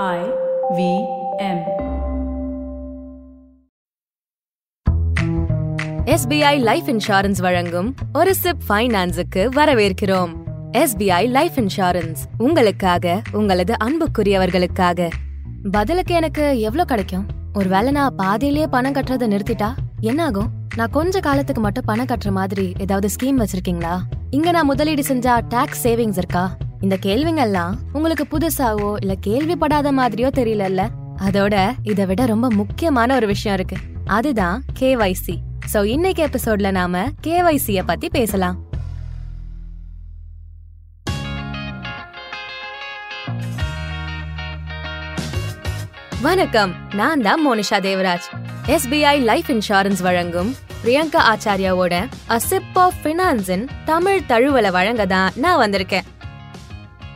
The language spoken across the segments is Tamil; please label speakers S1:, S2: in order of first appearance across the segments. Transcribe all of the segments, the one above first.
S1: I V M.
S2: SBI life insurance வழங்கும் ஒரு சிப் ஃபைனான்ஸுக்கு வரவேற்கிறோம். எஸ்பிஐ லைஃப் இன்சூரன்ஸ் உங்களுக்காக உங்களது அன்புக்குரியவர்களுக்காக. பதிலுக்கு எனக்கு எவ்வளவு கிடைக்கும்? ஒருவேளை நான் பாதியிலேயே பணம் கட்டுறதை நிறுத்திட்டா? என்ன ஆகும் நான் கொஞ்ச காலத்துக்கு மட்டும் பணம் கட்டுற மாதிரி ஏதாவது ஸ்கீம் வச்சிருக்கீங்களா? இங்க நான் முதலீடு செஞ்சா டாக்ஸ் சேவிங்ஸ் இருக்கா? இந்த கேள்விங்கெல்லாம் உங்களுக்கு புதுசாவோ இல்ல கேள்விப்படாத மாதிரியோ தெரியலல்ல? அதோட இதை விட ரொம்ப முக்கியமான ஒரு விஷயம் இருக்கு. அதுதான் கேவைசி சோ இன்னைக்கு எபிசோட்ல நாம கேவைசிய பத்தி பேசலாம். வணக்கம். நான் தான் Monisha Devaraj. SBI life insurance வழங்கும் பிரியங்கா ஆச்சாரியாவோட அசிப் ஆஃப் ஃபினான்ஸின் தமிழ் தழுவலை வழங்க தான் நான் வந்திருக்கேன்.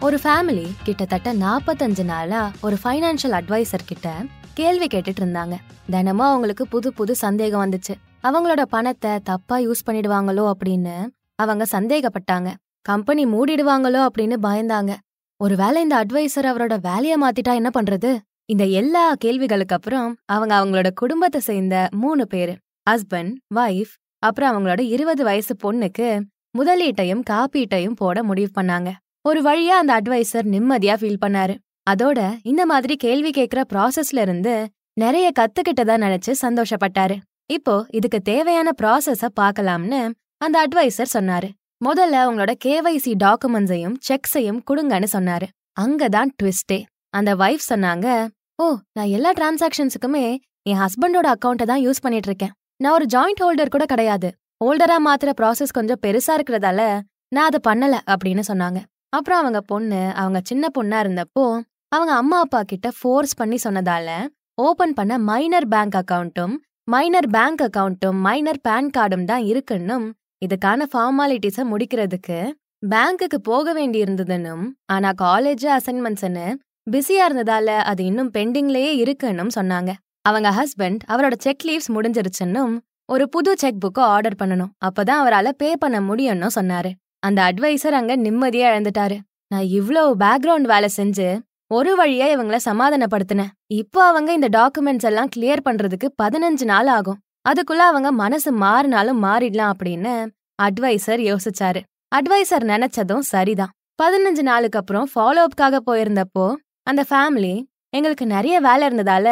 S2: ஒரு ஃபேமிலி கிட்டத்தட்ட நாற்பத்தஞ்சு நாளா ஒரு ஃபைனான்ஷியல் அட்வைசர் கிட்ட கேள்வி கேட்டுட்டு இருந்தாங்க. தினமும் அவங்களுக்கு புது புது சந்தேகம் வந்துச்சு. அவங்களோட பணத்தை தப்பா யூஸ் பண்ணிடுவாங்களோ அப்படின்னு அவங்க சந்தேகப்பட்டாங்க. கம்பெனி மூடிடுவாங்களோ அப்படின்னு பயந்தாங்க. ஒருவேளை இந்த அட்வைசர் அவரோட வேலைய மாத்திட்டா என்ன பண்றது? இந்த எல்லா கேள்விகளுக்கு அப்புறம் அவங்க அவங்களோட குடும்பத்தை சேர்ந்த மூணு பேரு ஹஸ்பண்ட் வைஃப் அப்புறம் அவங்களோட இருபது வயசு பொண்ணுக்கு முதலீட்டையும் காப்பீட்டையும் போட முடிவு பண்ணாங்க. ஒரு வழியா அந்த அட்வைசர் நிம்மதியா ஃபீல் பண்ணாரு. அதோட இந்த மாதிரி கேள்வி கேக்குற ப்ராசஸ்ல இருந்து நிறைய கத்துக்கிட்டதா நினைச்சு சந்தோஷப்பட்டாரு. இப்போ இதுக்கு தேவையான ப்ராசஸ பார்க்கலாம்னு அந்த அட்வைசர் சொன்னாரு. முதல்ல உங்களோட கேவைசி டாக்குமெண்ட்ஸையும் செக்ஸையும் கொடுங்கன்னு சொன்னாரு. அங்கதான் ட்விஸ்டே அந்த வைஃப் சொன்னாங்க ஓ நான் எல்லா டிரான்சாக்ஷன்ஸுக்குமே என் ஹஸ்பண்டோட அக்கௌண்ட்டை தான் யூஸ் பண்ணிட்டு இருக்கேன். நான் ஒரு ஜாயிண்ட் ஹோல்டர் கூட கிடையாது. ஹோல்டரா மாத்துற ப்ராசஸ் கொஞ்சம் பெருசா இருக்கிறதால நான் அதை பண்ணல அப்படின்னு சொன்னாங்க. அப்புறம் அவங்க பொண்ணு அவங்க சின்ன பொண்ணா இருந்தப்போ அவங்க அம்மா அப்பா கிட்ட ஃபோர்ஸ் பண்ணி சொன்னதால ஓபன் பண்ண மைனர் பேங்க் அக்கவுண்ட்டும் மைனர் பேங்க் அக்கவுண்ட்டும் மைனர் பேன் கார்டும் தான் இருக்குன்னும் இதுக்கான ஃபார்மாலிட்டிஸ முடிக்கிறதுக்கு பேங்க்குக்கு போக வேண்டி இருந்ததுன்னும் ஆனா காலேஜ் அசைன்மெண்ட்ஸ்னு பிஸியா இருந்ததால அது இன்னும் பெண்டிங்லயே இருக்குன்னும் சொன்னாங்க. அவங்க ஹஸ்பண்ட் அவரோட செக் லீவ்ஸ் முடிஞ்சிருச்சுன்னும் ஒரு புது செக் புக்கு ஆர்டர் பண்ணணும். அப்பதான் அவரால பே பண்ண முடியும்னு சொன்னாரு. அந்த அட்வைசர் அங்க நிம்மதியா இழந்துட்டாரு. நான் இவ்ளோ பேக்ரவுண்ட் வேலை செஞ்சு ஒரு வழியா இவங்கள சமாதானப்படுத்தினேன். இப்போ அவங்க இந்த டாக்குமெண்ட்ஸ் எல்லாம் கிளியர் பண்றதுக்கு பதினஞ்சு நாள் ஆகும். அதுக்குள்ள அவங்க மனசு மாறினாலும் மாறிடலாம் அப்படின்னு அட்வைசர் யோசிச்சாரு. அட்வைசர் நினைச்சதும் சரிதான். பதினஞ்சு நாளுக்கு அப்புறம் ஃபாலோ அப்காக போயிருந்தப்போ அந்த ஃபேமிலி எங்களுக்கு நிறைய வேலை இருந்ததால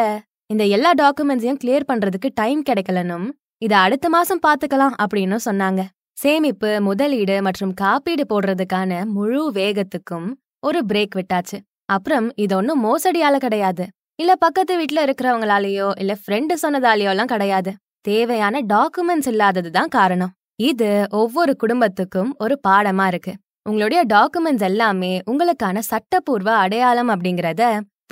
S2: இந்த எல்லா டாக்குமெண்ட்ஸையும் கிளியர் பண்றதுக்கு டைம் கிடைக்கலனும் இதை அடுத்த மாசம் பாத்துக்கலாம் அப்படின்னு சொன்னாங்க. சேமிப்பு முதலீடு மற்றும் காப்பீடு போடுறதுக்கான முழு வேகத்துக்கும் ஒரு பிரேக் விட்டாச்சு. அப்புறம் இது ஒன்னும் மோசடியால கிடையாது. இல்ல பக்கத்து வீட்ல இருக்கிறவங்களாலேயோ இல்ல ஃப்ரெண்டு சொன்னதாலேயோ எல்லாம் கிடையாது. தேவையான டாக்குமெண்ட்ஸ் இல்லாதது தான் காரணம். இது ஒவ்வொரு குடும்பத்துக்கும் ஒரு பாடமா இருக்கு. உங்களுடைய டாக்குமெண்ட்ஸ் எல்லாமே உங்களுக்கான சட்டப்பூர்வ அடையாளம் அப்படிங்கறத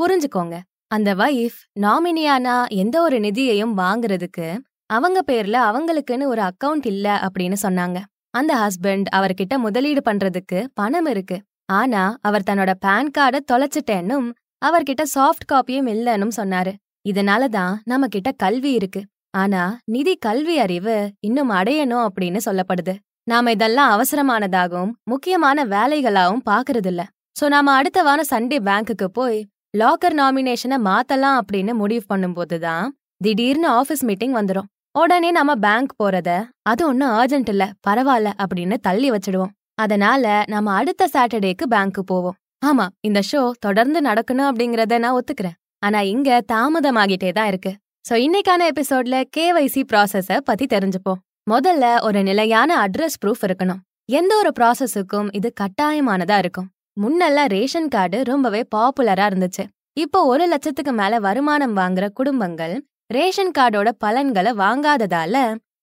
S2: புரிஞ்சுக்கோங்க. அந்த வைஃப் நாமினியானா எந்த ஒரு நிதியையும் வாங்குறதுக்கு அவங்க பேர்ல அவங்களுக்குன்னு ஒரு அக்கவுண்ட் இல்ல அப்படின்னு சொன்னாங்க. அந்த ஹஸ்பண்ட் அவர்கிட்ட முதலீடு பண்றதுக்கு பணம் இருக்கு. ஆனா அவர் தன்னோட பேன் கார்டை தொலைச்சிட்டேன்னும் அவர்கிட்ட சாஃப்ட் காப்பியும் இல்லைன்னும் சொன்னாரு. இதனால தான் நம்ம கிட்ட கல்வி இருக்கு. ஆனா நிதி கல்வி அறிவு இன்னும் அடையணும் அப்படின்னு சொல்லப்படுது. நாம இதெல்லாம் அவசரமானதாகவும் முக்கியமான வேலைகளாவும் பாக்குறது இல்ல சோ நாம அடுத்த வாரம் சண்டே பேங்க்குக்கு போய் லாக்கர் நாமினேஷனை மாத்தலாம் அப்படின்னு முடிவு பண்ணும்போது தான் திடீர்னு ஆபீஸ் மீட்டிங் வந்துரும். உடனே நம்ம பேங்க் போறத அது ஒண்ணும் அர்ஜென்ட் இல்ல பரவாயில்ல அப்படின்னு தள்ளி வச்சிடுவோம். அதனால நம்ம அடுத்த சாட்டர்டேக்கு பேங்க்கு போவோம். ஆமா இந்த ஷோ தொடர்ந்து நடக்கணும் அப்படிங்கறத நான் ஒத்துக்கிறேன். ஆனா இங்க தாமதமாகிட்டே தான் இருக்கு. சோ இன்னைக்கான எபிசோட்ல கேவைசி ப்ராசஸ பத்தி தெரிஞ்சுப்போம். முதல்ல ஒரு நிலையான அட்ரஸ் ப்ரூஃப் இருக்கணும். எந்த ஒரு ப்ராசஸுக்கும் இது கட்டாயமானதா இருக்கும். முன்னெல்லாம் ரேஷன் கார்டு ரொம்பவே பாப்புலரா இருந்துச்சு. இப்போ ஒரு லட்சத்துக்கு மேல வருமானம் வாங்குற குடும்பங்கள் ரேஷன் கார்டோட பலன்களை வாங்காததால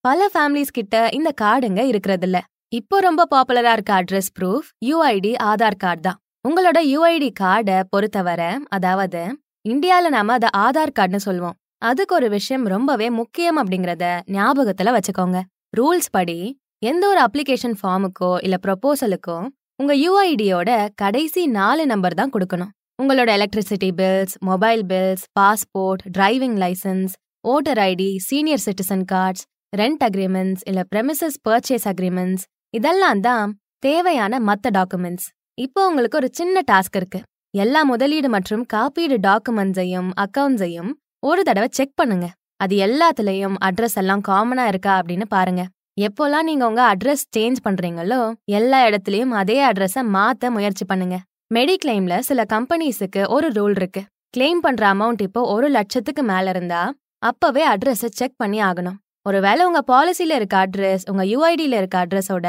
S2: பல ஃபேமிலிஸ் கிட்ட இந்த கார்டுங்க இருக்கிறதில்ல. இப்போ ரொம்ப பாப்புலரா இருக்க address proof UID Aadhaar card தான். உங்களோட யூஐடி கார்டை பொறுத்தவரை அதாவது இந்தியால நாம அதை ஆதார் கார்டுன்னு சொல்லுவோம் அதுக்கு ஒரு விஷயம் ரொம்பவே முக்கியம் அப்படிங்கறத ஞாபகத்துல வச்சுக்கோங்க. ரூல்ஸ் படி எந்த ஒரு அப்ளிகேஷன் ஃபார்முக்கோ இல்ல ப்ரொபோசலுக்கோ உங்க யூஐடியோட கடைசி நாலு நம்பர் தான் கொடுக்கணும். உங்களோட electricity bills mobile bills passport driving licence voter ID senior citizen cards rent agreements இல்ல பிரமிசஸ் பர்ச்சேஸ் அக்ரிமெண்ட்ஸ் இதெல்லாம் தான் தேவையான மத்த டாக்குமெண்ட்ஸ் இப்போ உங்களுக்கு ஒரு சின்ன டாஸ்க் இருக்கு. எல்லா முதலீடு மற்றும் காப்பீடு டாக்குமெண்ட்ஸையும் அக்கவுண்ட்ஸையும் ஒரு தடவை செக் பண்ணுங்க. அது எல்லாத்துலயும் அட்ரஸ் எல்லாம் காமனா இருக்கா அப்படின்னு பாருங்க. எப்போல்லாம் நீங்க உங்க அட்ரஸ் சேஞ்ச் பண்றீங்களோ எல்லா இடத்துலயும் அதே அட்ரஸ மாத்த முயற்சி பண்ணுங்க. மெடிக்ளைம்ல சில கம்பெனிஸுக்கு ஒரு ரூல் இருக்கு. கிளைம் பண்ற அமௌண்ட் இப்போ ஒரு லட்சத்துக்கு மேல இருந்தா அப்பவே அட்ரஸ செக் பண்ணி ஆகணும். ஒருவேளை உங்க பாலிசில இருக்க அட்ரஸ் உங்க யூஐடில இருக்க அட்ரஸோட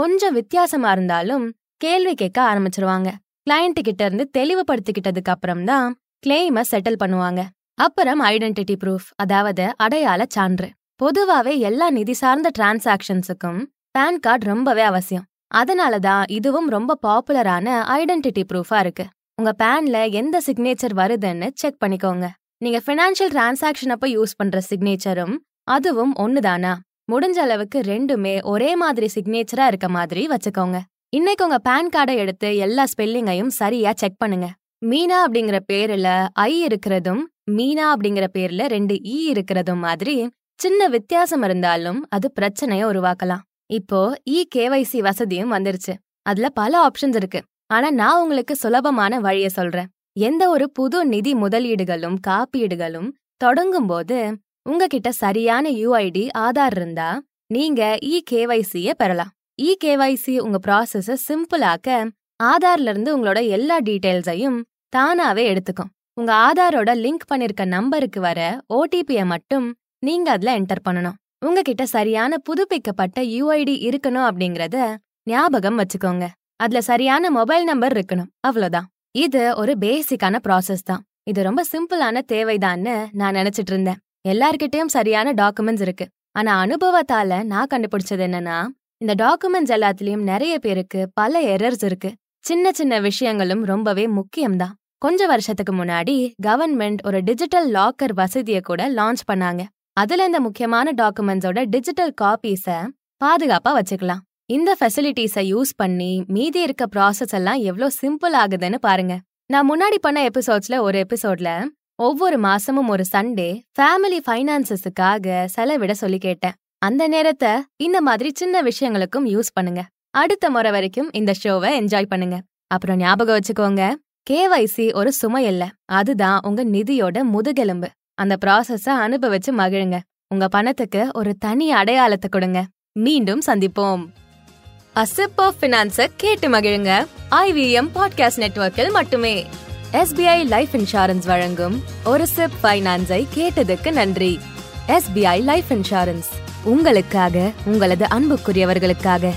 S2: கொஞ்சம் வித்தியாசமா இருந்தாலும் கேள்வி கேட்க ஆரம்பிச்சிருவாங்க. கிளையண்ட் கிட்ட இருந்து தெளிவுபடுத்திக்கிட்டதுக்கு அப்புறம் தான் கிளைம செட்டில் பண்ணுவாங்க. அப்புறம் ஐடென்டிட்டி ப்ரூஃப் அதாவது அடையாள சான்று. பொதுவாவே எல்லா நிதி சார்ந்த டிரான்சாக்ஷன்ஸுக்கும் பேன் கார்டு ரொம்பவே அவசியம். அதனால தான் இதுவும் ரொம்ப பாப்புலரான ஐடென்டிட்டி ப்ரூஃபா இருக்கு. உங்க பேன்ல எந்த சிக்னேச்சர் வருதுன்னு செக் பண்ணிக்கோங்க. நீங்க ஃபினான்ஷியல் டிரான்சாக்ஷன் அப்ப யூஸ் பண்ற சிக்னேச்சரும் அதுவும் ஒண்ணுதானா? முடிஞ்ச அளவுக்கு ரெண்டுமே ஒரே மாதிரி சிக்னேச்சரா இருக்க மாதிரி வச்சுக்கோங்க. இன்னைக்கு உங்க பேன் கார்டை எடுத்து எல்லா ஸ்பெல்லிங்கையும் சரியா செக் பண்ணுங்க. மீனா அப்படிங்கிற பேர்ல ஐ இருக்கிறதும் மீனா அப்படிங்கிற பேர்ல ரெண்டு இ இருக்கிறதும் மாதிரி சின்ன வித்தியாசம் இருந்தாலும் அது பிரச்சனைய உருவாக்கலாம். இப்போ இ கேவைசி வசதியும் வந்துருச்சு. அதுல பல ஆப்ஷன்ஸ் இருக்கு. ஆனா நான் உங்களுக்கு சுலபமான வழிய சொல்றேன். எந்த ஒரு புது நிதி முதலீடுகளும் காப்பீடுகளும் தொடங்கும் போது உங்ககிட்ட சரியான யூஐடி ஆதார் இருந்தா நீங்க இ கேவைசிய பெறலாம் இ கேவைசி உங்க ப்ராசஸ சிம்பிளாக்க ஆதார்ல இருந்து உங்களோட எல்லா டீடைல்ஸையும் தானாவே எடுத்துக்கும். உங்க ஆதாரோட லிங்க் பண்ணிருக்க நம்பருக்கு வர ஓடிபிய மட்டும் நீங்க அதுல என்டர் பண்ணணும். உங்ககிட்ட சரியான புதுப்பிக்கப்பட்ட யூஐடி இருக்கணும் அப்படிங்கறத ஞாபகம் வச்சுக்கோங்க. அதுல சரியான மொபைல் நம்பர் இருக்கணும். அவ்வளவுதான். இது ஒரு பேசிக்கான ப்ராசஸ் தான். இது ரொம்ப சிம்பிளான தேவைதான்னு நான் நினைச்சிட்டு இருந்தேன். எல்லார்கிட்டயும் சரியான டாக்குமெண்ட்ஸ் இருக்கு. ஆனா அனுபவத்தால நான் கண்டுபிடிச்சது என்னன்னா இந்த டாக்குமெண்ட்ஸ் எல்லாத்துலயும் நிறைய பேருக்கு பல எரர்ஸ் இருக்கு. சின்ன சின்ன விஷயங்களும் ரொம்பவே முக்கியம்தான். கொஞ்ச வருஷத்துக்கு முன்னாடி கவர்மெண்ட் ஒரு டிஜிட்டல் லாக்கர் வசதியை கூட லான்ச் பண்ணாங்க. அதுல இந்த முக்கியமான டாக்குமெண்ட்ஸோட டிஜிட்டல் காப்பீஸ பாதுகாப்பா வச்சுக்கலாம். இந்த ஃபெசிலிட்டிஸை யூஸ் பண்ணி மீதி இருக்க ப்ராசஸ் எல்லாம் எவ்ளோ சிம்பிள் ஆகுதுன்னு பாருங்க. நான் முன்னாடி பண்ண எபிசோட்ஸ்ல ஒரு எபிசோட்ல ஒவ்வொரு மாசமும் ஒரு சண்டே ஃபேமிலி ஃபைனான்சஸுக்காக செலவிட சொல்லி கேட்டேன். அந்த நேரத்தை இந்த மாதிரி சின்ன விஷயங்களுக்கும் யூஸ் பண்ணுங்க. அடுத்த முறை வரைக்கும் இந்த ஷோவை என்ஜாய் பண்ணுங்க. அப்புறம் ஞாபகம் வச்சுக்கோங்க கேவைசி ஒரு சுமை இல்ல. அதுதான் உங்க நிதியோட முதுகெலும்பு. அந்த ப்ராசஸ அனுபவிச்சு மகிழுங்க. உங்க பணத்துக்கு ஒரு தனி அடையாளத்தை கொடுங்க. மீண்டும் சந்திப்போம். அசிப் ஆஃப் ஃபினான்ஸ கேட்டு மகிழுங்க. ஐவிஎம் பாட்காஸ்ட் நெட்வொர்க்கில் மட்டுமே. எஸ்பிஐ லைஃப் இன்சூரன்ஸ் வழங்கும் ஒரு சிப் ஃபைனான்ஸை கேட்டதுக்கு நன்றி. எஸ்பிஐ லைஃப் இன்சூரன்ஸ் உங்களுக்காக உங்களது அன்புக்குரியவர்களுக்காக.